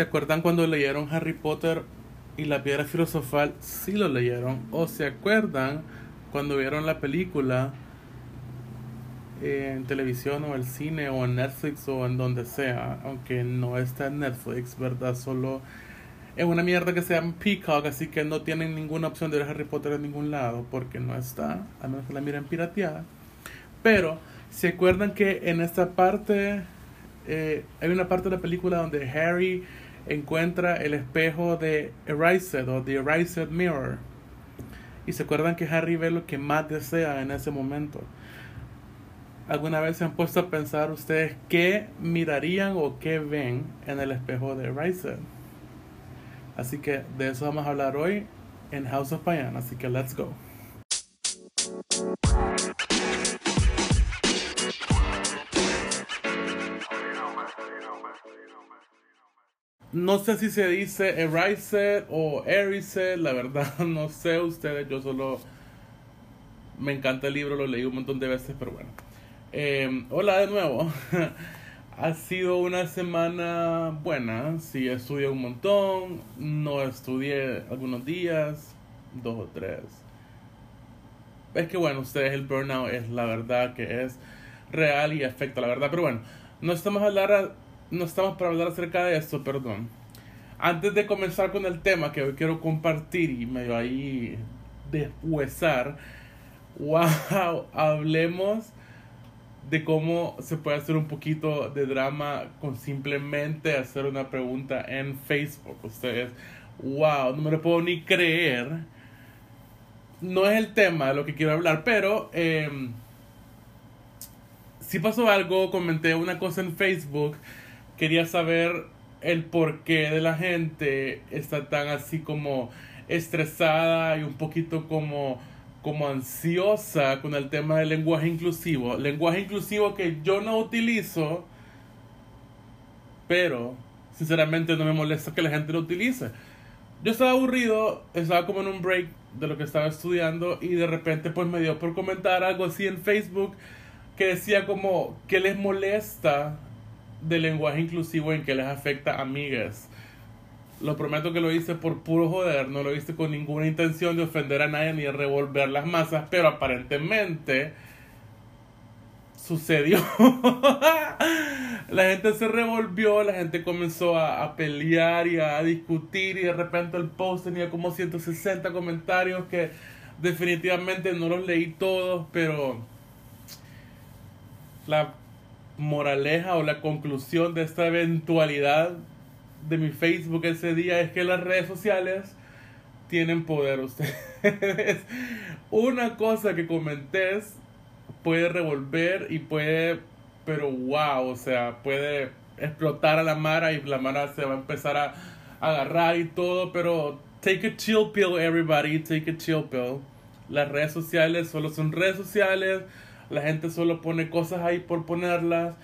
¿Se acuerdan cuando leyeron Harry Potter y la piedra filosofal? Sí lo leyeron. ¿O se acuerdan cuando vieron la película en televisión o el cine o en Netflix o en donde sea? Aunque no está en Netflix, ¿verdad? Solo es una mierda que se llama Peacock, así que no tienen ninguna opción de ver Harry Potter en ningún lado porque no está, a menos que la miren pirateada. Pero, ¿se acuerdan que en esta parte eh, hay una parte de la película donde Harry encuentra el espejo de Erased o The Erased Mirror? Y se acuerdan que Harry ve lo que más desea en ese momento. ¿Alguna vez se han puesto a pensar ustedes qué mirarían o qué ven en el espejo de Erased? Así que de eso vamos a hablar hoy en House of Payan. Así que let's go. No sé si se dice Erased o Erised, la verdad no sé ustedes, yo solo me encanta el libro, lo leí un montón de veces, pero bueno. Eh, hola de nuevo. Ha sido una semana buena, sí estudié un montón, no estudié algunos días, dos o tres. Es que bueno, ustedes el burnout es la verdad que es real y afecta la verdad, pero bueno, no estamos, a hablar, no estamos para hablar acerca de esto, perdón. Antes de comenzar con el tema que hoy quiero compartir y medio ahí deshuesar, wow, hablemos de cómo se puede hacer un poquito de drama con simplemente hacer una pregunta en Facebook. Ustedes, wow, no me lo puedo ni creer. No es el tema de lo que quiero hablar, pero eh, si pasó algo, comenté una cosa en Facebook, quería saber el porqué de la gente está tan así como estresada y un poquito como como ansiosa con el tema del lenguaje inclusivo. Lenguaje inclusivo que yo no utilizo, pero sinceramente no me molesta que la gente lo utilice. Yo estaba aburrido, estaba como en un break de lo que estaba estudiando y de repente pues me dio por comentar algo así en Facebook que decía como que les molesta del lenguaje inclusivo en que les afecta amigas. Lo prometo que lo hice por puro joder, no lo hice con ninguna intención de ofender a nadie ni de revolver las masas, pero aparentemente sucedió. la gente se revolvió, la gente comenzó a, a, pelear y a discutir y de repente el post tenía como 160 comentarios que definitivamente no los leí todos, pero la moraleja o la conclusión de esta eventualidad de mi Facebook ese día es que las redes sociales tienen poder ustedes. Una cosa que comentes puede revolver y puede, pero wow, o sea, puede explotar a la Mara y la Mara se va a empezar a agarrar y todo, pero take a chill pill everybody, take a chill pill. Las redes sociales solo son redes sociales, la gente solo pone cosas ahí por ponerlas.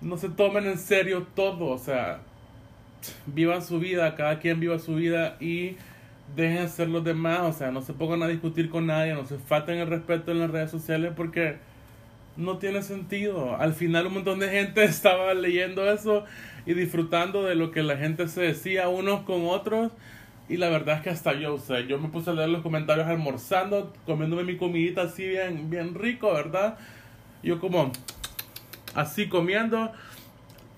No se tomen en serio todo, o sea, vivan su vida, cada quien viva su vida y dejen ser los demás, o sea, no se pongan a discutir con nadie, no se falten el respeto en las redes sociales porque no tiene sentido. Al final un montón de gente estaba leyendo eso y disfrutando de lo que la gente se decía unos con otros y la verdad es que hasta yo, o sea, yo me puse a leer los comentarios almorzando, comiéndome mi comidita así bien, bien rico, ¿verdad? Yo como así comiendo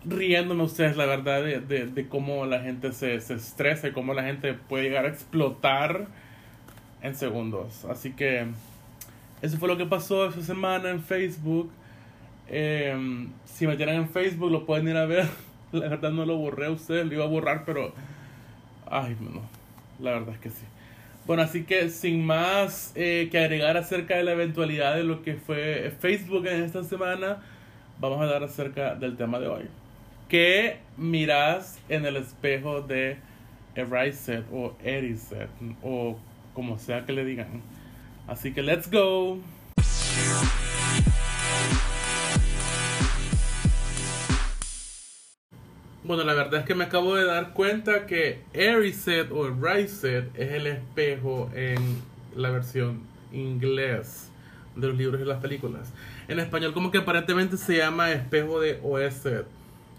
riéndome ustedes, la verdad, de, de, de cómo la gente se, se, estresa y cómo la gente puede llegar a explotar en segundos. Así que eso fue lo que pasó esa semana en Facebook. Eh, si me tienen en Facebook lo pueden ir a ver. La verdad no lo borré a ustedes, lo iba a borrar, pero... Ay, no. La verdad es que sí. Bueno, así que sin más eh, que agregar acerca de la eventualidad de lo que fue Facebook en esta semana, vamos a hablar acerca del tema de hoy. ¿Qué miras en el espejo de Erased o Erised o como sea que le digan? Así que let's go. Bueno, la verdad es que me acabo de dar cuenta que Erised o Erased es el espejo en la versión inglés de los libros y las películas. En español como que aparentemente se llama espejo de Oesed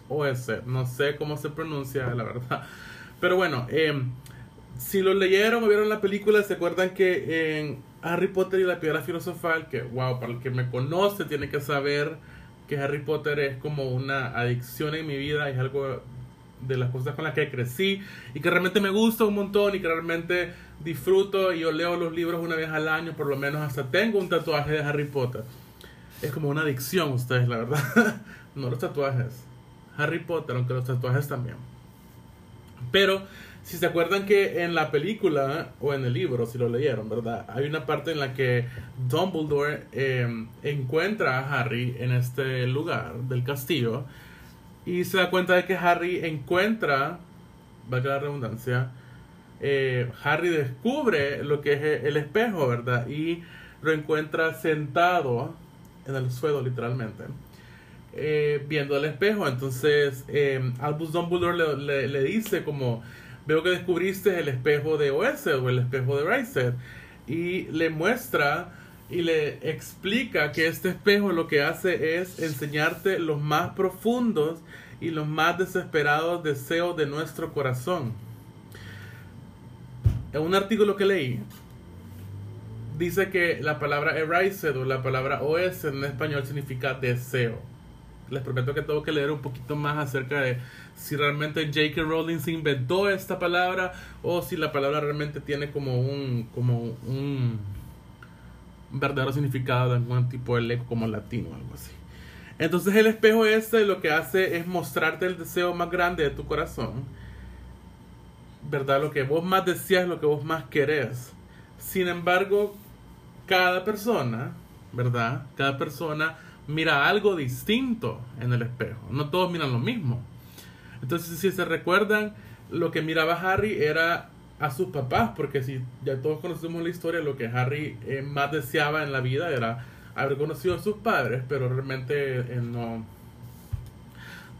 OS. No sé cómo se pronuncia, la verdad. Pero bueno, em, si lo leyeron o vieron la película, se acuerdan que en Harry Potter y la piedra filosofal, que wow, para el que me conoce tiene que saber que Harry Potter es como una adicción en mi vida, es algo de las cosas con las que crecí y que realmente me gusta un montón y que realmente disfruto y yo leo los libros una vez al año, por lo menos hasta tengo un tatuaje de Harry Potter. Es como una adicción ustedes, la verdad. no los tatuajes. Harry Potter, aunque los tatuajes también. Pero si se acuerdan que en la película o en el libro, si lo leyeron, ¿verdad? Hay una parte en la que Dumbledore eh, encuentra a Harry en este lugar del castillo y se da cuenta de que Harry encuentra, valga la redundancia, eh, Harry descubre lo que es el espejo, ¿verdad? Y lo encuentra sentado en el suelo, literalmente, eh, viendo el espejo. Entonces, eh, Albus Dumbledore le, le, dice como, veo que descubriste el espejo de Oesed o el espejo de Raised. Y le muestra y le explica que este espejo lo que hace es enseñarte los más profundos y los más desesperados deseos de nuestro corazón. En un artículo que leí, dice que la palabra erased o la palabra OS en español significa deseo. Les prometo que tengo que leer un poquito más acerca de si realmente J.K. Rowling se inventó esta palabra o si la palabra realmente tiene como un, como un verdadero significado de algún tipo de lengua como latino o algo así. Entonces el espejo este lo que hace es mostrarte el deseo más grande de tu corazón. ¿Verdad? Lo que vos más deseas, lo que vos más querés. Sin embargo, cada persona, ¿verdad? Cada persona mira algo distinto en el espejo. No todos miran lo mismo. Entonces, si se recuerdan, lo que miraba Harry era a sus papás, porque si ya todos conocemos la historia, lo que Harry eh, más deseaba en la vida era haber conocido a sus padres, pero realmente eh, no,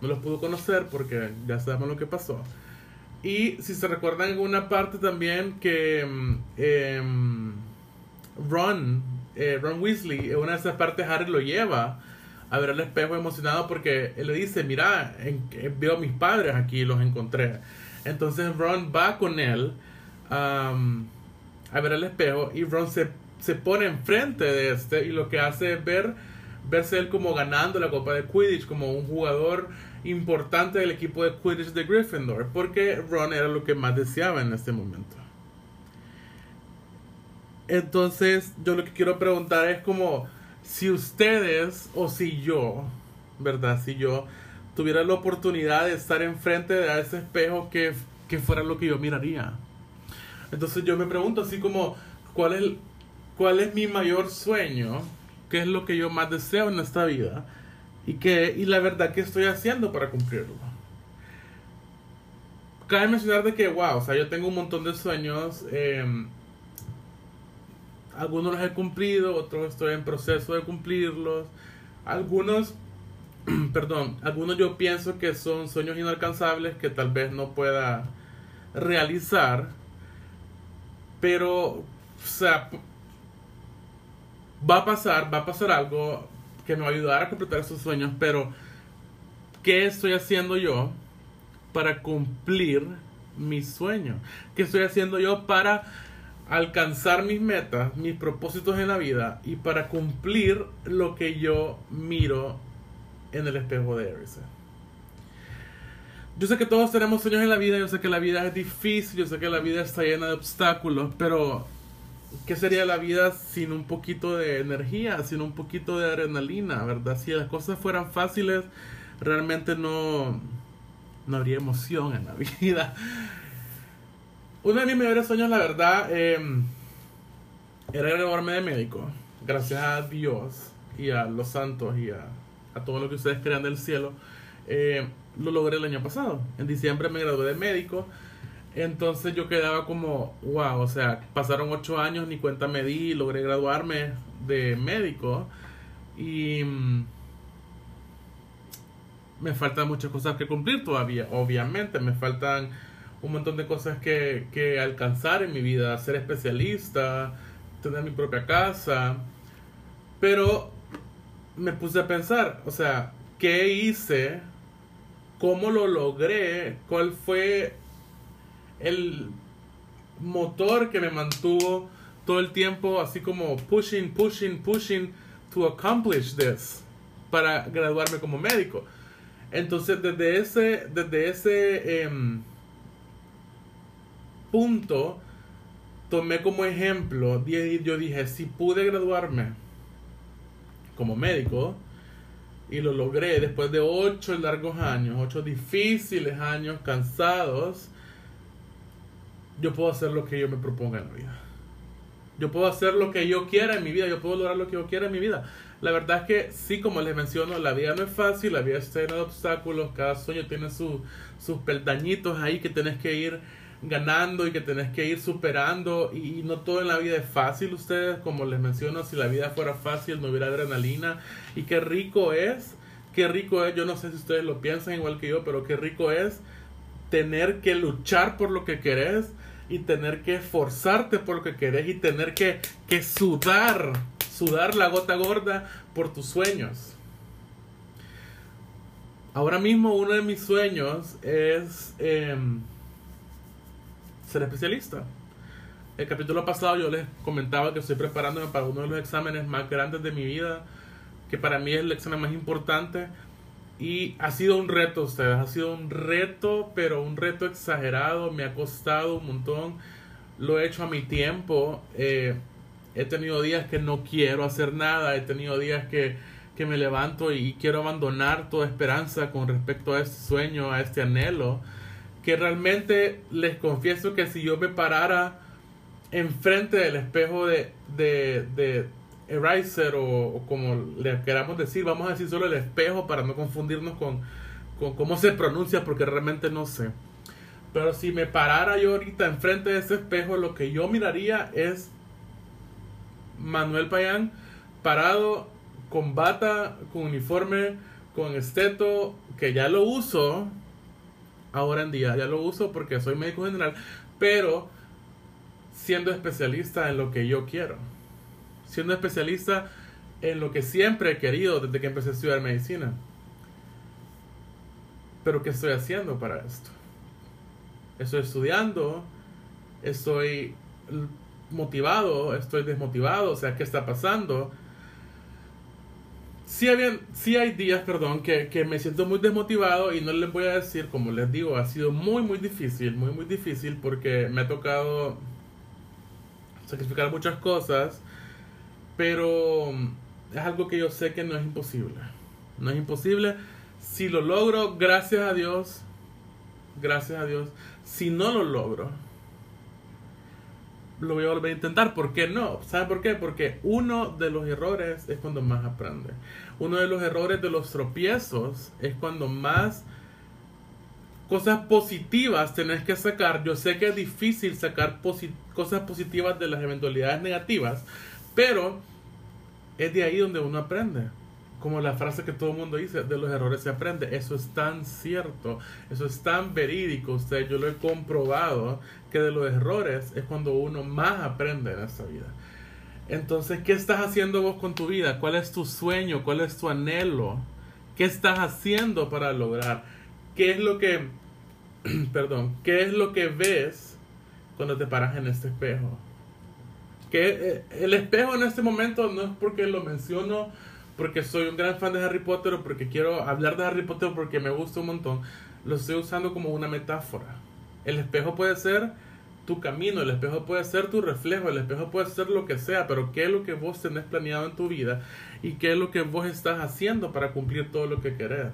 no los pudo conocer porque ya sabemos lo que pasó. Y si se recuerdan en una parte también que eh, Ron, eh, Ron Weasley, en una de esas partes Harry lo lleva a ver el espejo emocionado porque él le dice, mira, veo a mis padres aquí, los encontré. Entonces Ron va con él a ver el espejo y Ron se, se pone enfrente de este y lo que hace es ver verse él como ganando la Copa de Quidditch, como un jugador importante del equipo de Quidditch de Gryffindor, porque Ron era lo que más deseaba en este momento. Entonces, yo lo que quiero preguntar es como si ustedes o si yo, ¿verdad? Si yo tuviera la oportunidad de estar enfrente de ese espejo, que, que fuera lo que yo miraría. Entonces yo me pregunto así como, ¿cuál es, cuál es mi mayor sueño? ¿Qué es lo que yo más deseo en esta vida? Y, qué, y la verdad, ¿qué estoy haciendo para cumplirlo? Cabe mencionar de que, wow, o sea, yo tengo un montón de sueños. Em, algunos los he cumplido, otros estoy en proceso de cumplirlos. Algunos, perdón, algunos yo pienso que son sueños inalcanzables que tal vez no pueda realizar. Pero, o sea, va a pasar, va a pasar algo que me va a ayudar a completar esos sueños, pero ¿qué estoy haciendo yo para cumplir mi sueño? ¿Qué estoy haciendo yo para alcanzar mis metas, mis propósitos en la vida y para cumplir lo que yo miro en el espejo de Erised? Yo sé que todos tenemos sueños en la vida, yo sé que la vida es difícil, yo sé que la vida está llena de obstáculos, pero ¿qué sería la vida sin un poquito de energía, sin un poquito de adrenalina, verdad? Si las cosas fueran fáciles, realmente no, no habría emoción en la vida. Uno de mis mejores sueños, la verdad, em, era graduarme de médico. Gracias a Dios y a los santos y a, a todo lo que ustedes crean del cielo. Eh, lo logré el año pasado. En diciembre me gradué de médico. Entonces yo quedaba como, wow, o sea, pasaron ocho años, ni cuenta me di, logré graduarme de médico. Y mm, me faltan muchas cosas que cumplir todavía, obviamente. Me faltan un montón de cosas que, que alcanzar en mi vida, ser especialista, tener mi propia casa. Pero me puse a pensar, o sea, ¿qué hice cómo lo logré, cuál fue el motor que me mantuvo todo el tiempo así como pushing, pushing, pushing to accomplish this para graduarme como médico. Entonces desde ese, desde ese em, punto tomé como ejemplo, yo dije, si pude graduarme como médico, y lo logré después de ocho largos años, ocho difíciles años, cansados, yo puedo hacer lo que yo me proponga en la vida. Yo puedo hacer lo que yo quiera en mi vida, yo puedo lograr lo que yo quiera en mi vida. La verdad es que sí, como les menciono, la vida no es fácil, la vida está llena de obstáculos, cada sueño tiene sus peldañitos ahí que tienes que ir ganando y que tenés que ir superando y, no todo en la vida es fácil. Ustedes como les menciono si la vida fuera fácil no hubiera adrenalina. Y qué rico es qué rico es yo no sé si ustedes lo piensan igual que yo pero qué rico es tener que luchar por lo que querés y tener que esforzarte por lo que querés y tener que, que sudar sudar la gota gorda por tus sueños. Ahora mismo uno de mis sueños es em, ser especialista. El capítulo pasado yo les comentaba que estoy preparándome para uno de los exámenes más grandes de mi vida, que para mí es el examen más importante. Y ha sido un reto, ustedes, ha sido un reto, pero un reto exagerado, me ha costado un montón, lo he hecho a mi tiempo, eh, he tenido días que no quiero hacer nada, he tenido días que, que me levanto y quiero abandonar toda esperanza con respecto a este sueño, a este anhelo que realmente les confieso que si yo me parara enfrente del espejo de, de, de Eraser o, como le queramos decir, vamos a decir solo el espejo para no confundirnos con, con cómo se pronuncia porque realmente no sé. Pero si me parara yo ahorita enfrente de ese espejo, lo que yo miraría es Manuel Payán parado con bata, con uniforme, con esteto, que ya lo uso, ahora en día. Ya lo uso porque soy médico general, pero siendo especialista en lo que yo quiero. Siendo especialista en lo que siempre he querido desde que empecé a estudiar medicina. Pero ¿qué estoy haciendo para esto? Estoy estudiando, estoy motivado, estoy desmotivado, o sea, ¿qué está pasando? Sí, sí hay días, perdón, que, que, me siento muy desmotivado y no les voy a decir, como les digo, ha sido muy, muy difícil, muy, muy difícil porque me ha tocado sacrificar muchas cosas, pero es algo que yo sé que no es imposible. No es imposible. Si lo logro, gracias a Dios, gracias a Dios. Si no lo logro, lo voy a volver a intentar. ¿Por qué no? ¿Sabe por qué? Porque uno de los errores es cuando más aprende. Uno de los errores de los tropiezos es cuando más cosas positivas tenés que sacar. Yo sé que es difícil sacar cosas positivas de las eventualidades negativas, pero es de ahí donde uno aprende como la frase que todo el mundo dice, de los errores se aprende. Eso es tan cierto, eso es tan verídico, usted, yo lo he comprobado, que de los errores es cuando uno más aprende en esta vida. Entonces, ¿qué estás haciendo vos con tu vida? ¿Cuál es tu sueño? ¿Cuál es tu anhelo? ¿Qué estás haciendo para lograr? ¿Qué es lo que, perdón, qué es lo que ves cuando te paras en este espejo? Que eh, el espejo en este momento no es porque lo menciono porque soy un gran fan de Harry Potter o porque quiero hablar de Harry Potter porque me gusta un montón, lo estoy usando como una metáfora. El espejo puede ser tu camino, el espejo puede ser tu reflejo, el espejo puede ser lo que sea, pero qué es lo que vos tenés planeado en tu vida y qué es lo que vos estás haciendo para cumplir todo lo que querés.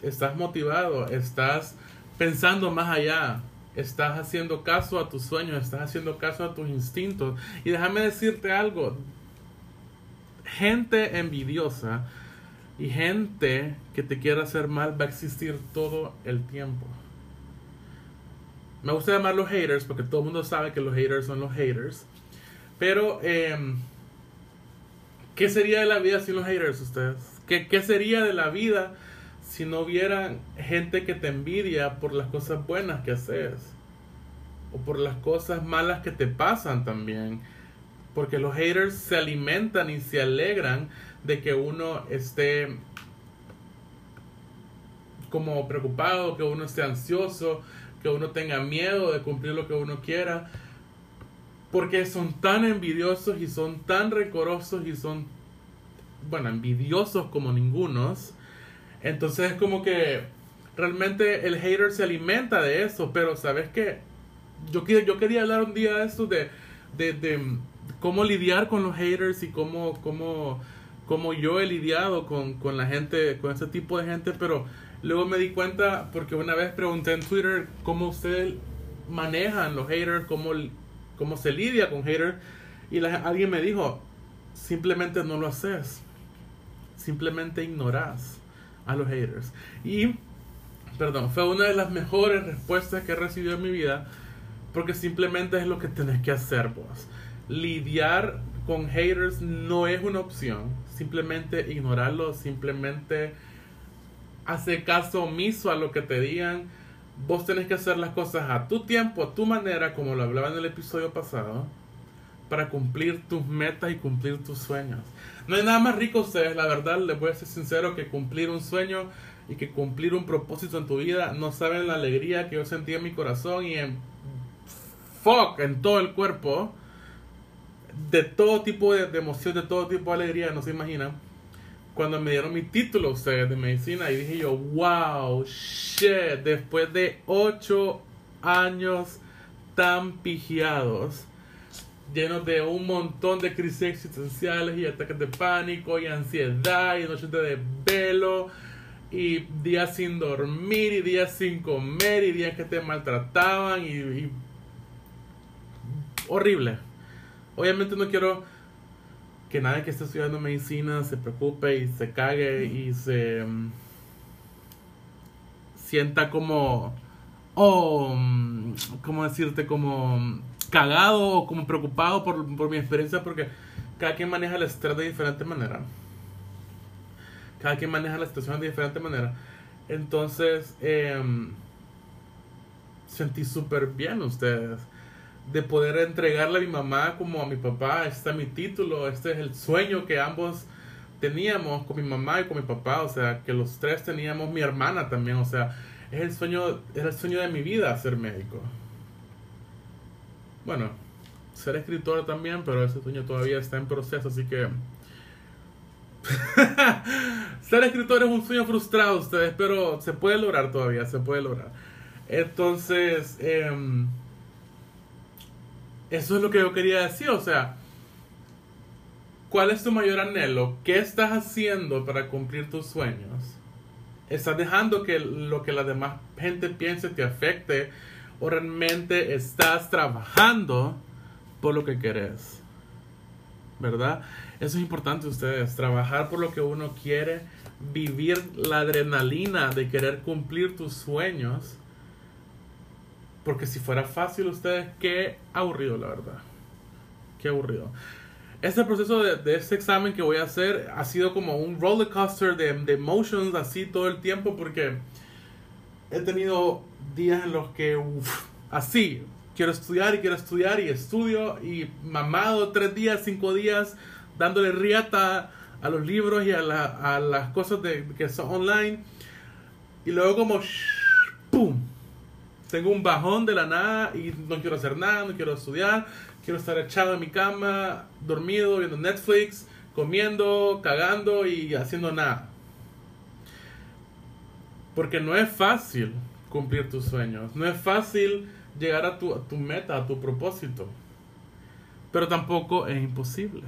Estás motivado, estás pensando más allá, estás haciendo caso a tus sueños, estás haciendo caso a tus instintos. Y déjame decirte algo, gente envidiosa y gente que te quiera hacer mal va a existir todo el tiempo. Me gusta llamar los haters porque todo el mundo sabe que los haters son los haters. Pero, em, ¿qué sería de la vida sin los haters ustedes? ¿Qué, ¿Qué sería de la vida si no hubiera gente que te envidia por las cosas buenas que haces? O por las cosas malas que te pasan también porque los haters se alimentan y se alegran de que uno esté como preocupado, que uno esté ansioso, que uno tenga miedo de cumplir lo que uno quiera. Porque son tan envidiosos y son tan recorosos y son, bueno, envidiosos como ningunos. Entonces es como que realmente el hater se alimenta de eso. Pero sabes qué? Yo, yo quería hablar un día de esto, de, de cómo lidiar con los haters y cómo, cómo, cómo yo he lidiado con, con la gente, con ese tipo de gente. Pero luego me di cuenta, porque una vez pregunté en Twitter cómo ustedes manejan los haters, cómo cómo se lidia con haters. Y alguien me dijo, simplemente no lo haces. Simplemente ignoras a los haters. Y, perdón, fue una de las mejores respuestas que he recibido en mi vida. Porque simplemente es lo que tenés que hacer vos. Lidiar con haters no es una opción. Simplemente ignorarlo, simplemente hacer caso omiso a lo que te digan vos tenés que hacer las cosas a tu tiempo, a tu manera, como lo hablaba en el episodio pasado, para cumplir tus metas y cumplir tus sueños. No hay nada más rico ustedes, la verdad, les voy a ser sincero, que cumplir un sueño y que cumplir un propósito en tu vida. No saben la alegría que yo sentí en mi corazón y en fuck, en todo el cuerpo. De todo tipo de, de emoción, de todo tipo de alegría, no se imaginan cuando me dieron mi título ustedes de medicina y dije yo, wow, shit, después de ocho años tan pigiados, llenos de un montón de crisis existenciales y ataques de pánico y ansiedad y noches de desvelo y días sin dormir y días sin comer y días que te maltrataban y, y horrible. Obviamente no quiero que nadie que esté estudiando medicina se preocupe y se cague y se mm, sienta como o mm, cómo decirte como mm, cagado o como preocupado por, mi experiencia porque cada quien maneja el estrés de diferente manera. Cada quien maneja la situación de diferente manera. Entonces em, sentí súper bien ustedes de poder entregarle a mi mamá como a mi papá, este es mi título, este es el sueño que ambos teníamos con mi mamá y con mi papá, o sea, que los tres teníamos mi hermana también, o sea, es el sueño, es el sueño de mi vida ser médico. Bueno, ser escritor también, pero ese sueño todavía está en proceso, así que ser escritor es un sueño frustrado ustedes, pero se puede lograr todavía, se puede lograr. Entonces, eh, eso es lo que yo quería decir, o sea, ¿cuál es tu mayor anhelo? ¿Qué estás haciendo para cumplir tus sueños? ¿Estás dejando que lo que la demás gente piense te afecte? ¿O realmente estás trabajando por lo que querés? ¿Verdad? Eso es importante ustedes, trabajar por lo que uno quiere, vivir la adrenalina de querer cumplir tus sueños porque si fuera fácil ustedes, qué aburrido la verdad. Qué aburrido. Este proceso de, este examen que voy a hacer ha sido como un roller coaster de, de emotions así todo el tiempo porque he tenido días en los que así quiero estudiar y quiero estudiar y estudio y mamado tres días, cinco días dándole riata a los libros y a, las cosas de, que son online y luego como ¡pum! Tengo un bajón de la nada y no quiero hacer nada, no quiero estudiar, quiero estar echado en mi cama, dormido, viendo Netflix, comiendo, cagando y haciendo nada. Porque no es fácil cumplir tus sueños, no es fácil llegar a tu, tu meta, a tu propósito, pero tampoco es imposible.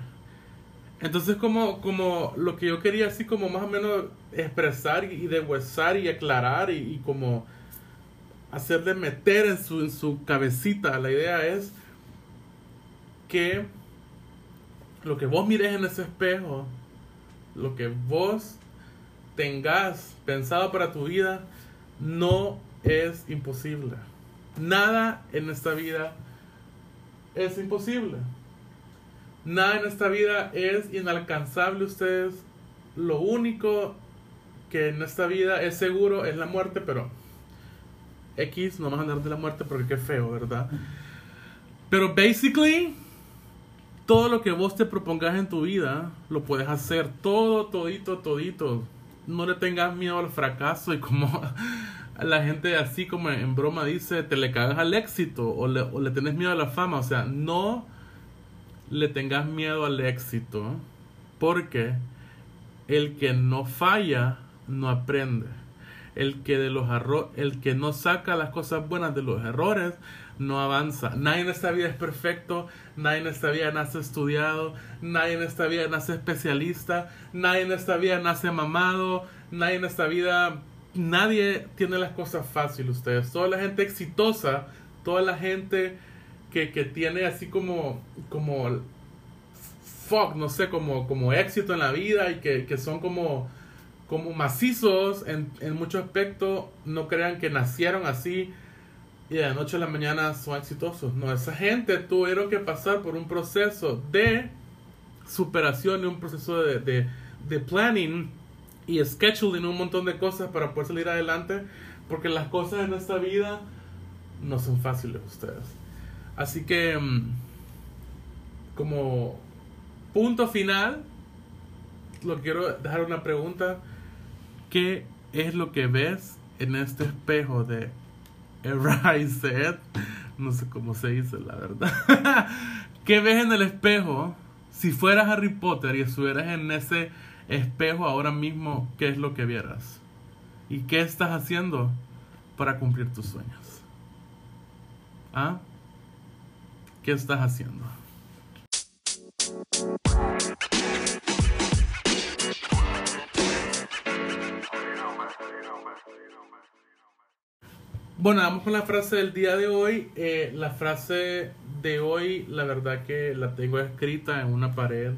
Entonces como, como lo que yo quería así como más o menos expresar y deshuesar y aclarar y, y como hacerle meter en su, en su cabecita. La idea es que lo que vos mires en ese espejo, lo que vos tengas pensado para tu vida, no es imposible. Nada en esta vida es imposible. Nada en esta vida es inalcanzable ustedes. Lo único que en esta vida es seguro es la muerte, pero X, no vamos a hablar de la muerte porque qué feo, ¿verdad? Pero basically, todo lo que vos te propongas en tu vida, lo puedes hacer. Todo, todito, todito. no le tengas miedo al fracaso y como la gente así como en broma dice, te le cagas al éxito o le, o le tenés miedo a la fama. O sea, no le tengas miedo al éxito porque el que no falla no aprende. El que, de los el que no saca las cosas buenas de los errores no avanza. Nadie en esta vida es perfecto, nadie en esta vida nace estudiado, nadie en esta vida nace especialista, nadie en esta vida nace mamado, nadie en esta vida nadie tiene las cosas fáciles ustedes. Toda la gente exitosa, toda la gente que, tiene así como, como, fuck, no sé, como, como éxito en la vida y que, son como, como macizos en, muchos aspectos, no crean que nacieron así y de la noche a la mañana son exitosos. No, esa gente tuvieron que pasar por un proceso de superación y un proceso de, de, de planning y scheduling un montón de cosas para poder salir adelante, porque las cosas en esta vida no son fáciles ustedes. Así que, mm, como punto final, lo quiero dejar una pregunta. ¿Qué es lo que ves en este espejo de Erased? No sé cómo se dice, la verdad. ¿Qué ves en el espejo? Si fueras Harry Potter y estuvieras en ese espejo ahora mismo qué es lo que vieras y qué estás haciendo para cumplir tus sueños. ¿Ah? ¿Qué estás haciendo? Bueno, vamos con la frase del día de hoy. Eh, la frase de hoy, la verdad que la tengo escrita en una pared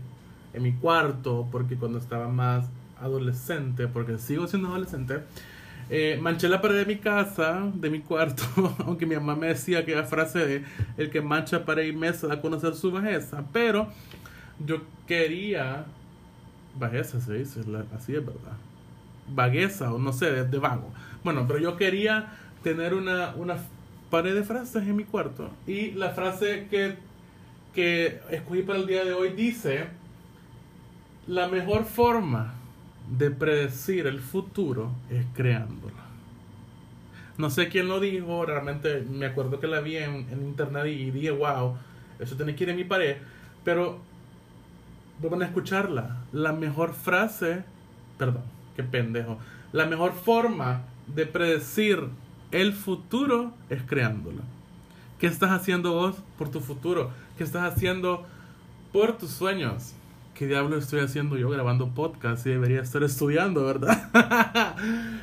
en mi cuarto, porque cuando estaba más adolescente, porque sigo siendo adolescente, eh, manché la pared de mi casa, de mi cuarto, aunque mi mamá me decía que la frase de el que mancha pared y mesa da a conocer su bajeza, pero yo quería, bajeza se dice, así es verdad, vagueza o no sé, de, de, vago. Bueno, pero yo quería tener una, una pared de frases en mi cuarto y la frase que, que escogí para el día de hoy dice, la mejor forma de predecir el futuro es creándolo. No sé quién lo dijo, realmente me acuerdo que la vi en, internet y dije, wow, eso tiene que ir en mi pared. Pero van a escucharla. La mejor frase, perdón, qué pendejo. La mejor forma de predecir el futuro es creándolo. ¿Qué estás haciendo vos por tu futuro? ¿Qué estás haciendo por tus sueños? ¿qué diablo estoy haciendo yo grabando podcast? Y debería estar estudiando, ¿verdad?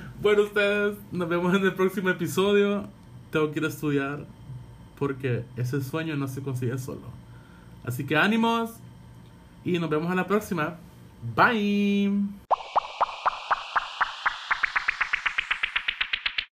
bueno, ustedes, nos vemos en el próximo episodio. Tengo que ir a estudiar porque ese sueño no se consigue solo. Así que ánimos y nos vemos en la próxima. Bye.